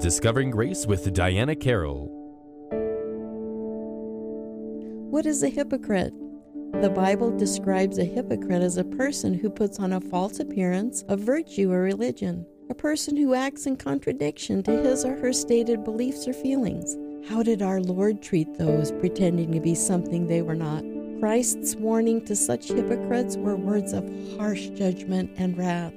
Discovering Grace with Diana Carroll. What is a hypocrite? The Bible describes a hypocrite as a person who puts on a false appearance of virtue or religion, a person who acts in contradiction to his or her stated beliefs or feelings. How did our Lord treat those pretending to be something they were not? Christ's warning to such hypocrites were words of harsh judgment and wrath.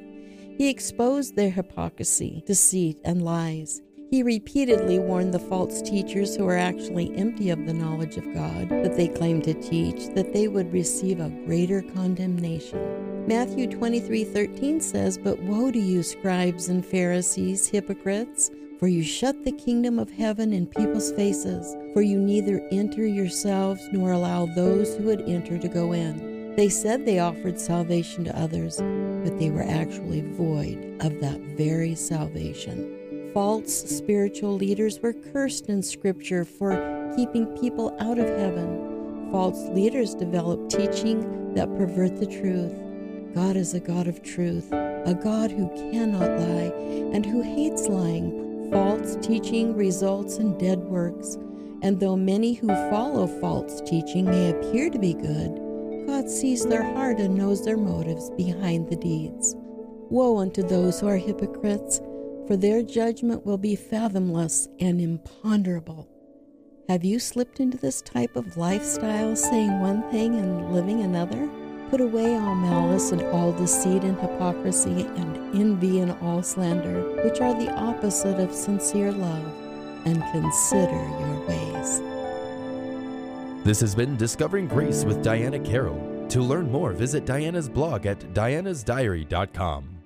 He exposed their hypocrisy, deceit, and lies. He repeatedly warned the false teachers who are actually empty of the knowledge of God that they claim to teach that they would receive a greater condemnation. Matthew 23:13 says, "But woe to you scribes and Pharisees, hypocrites, for you shut the kingdom of heaven in people's faces, for you neither enter yourselves nor allow those who would enter to go in. They said they offered salvation to others, but they were actually void of that very salvation. False spiritual leaders were cursed in Scripture for keeping people out of heaven. False leaders develop teaching that pervert the truth. God is a God of truth, a God who cannot lie and who hates lying False teaching results in dead works, and though many who follow false teaching may appear to be good, God sees their heart and knows their motives behind the deeds. Woe unto those who are hypocrites, for their judgment will be fathomless and imponderable. Have you slipped into this type of lifestyle, saying one thing and living another? Put away all malice and all deceit and hypocrisy and envy and all slander, which are the opposite of sincere love, and consider your ways. This has been Discovering Grace with Diana Carroll. To learn more, visit Diana's blog at dianasdiary.com.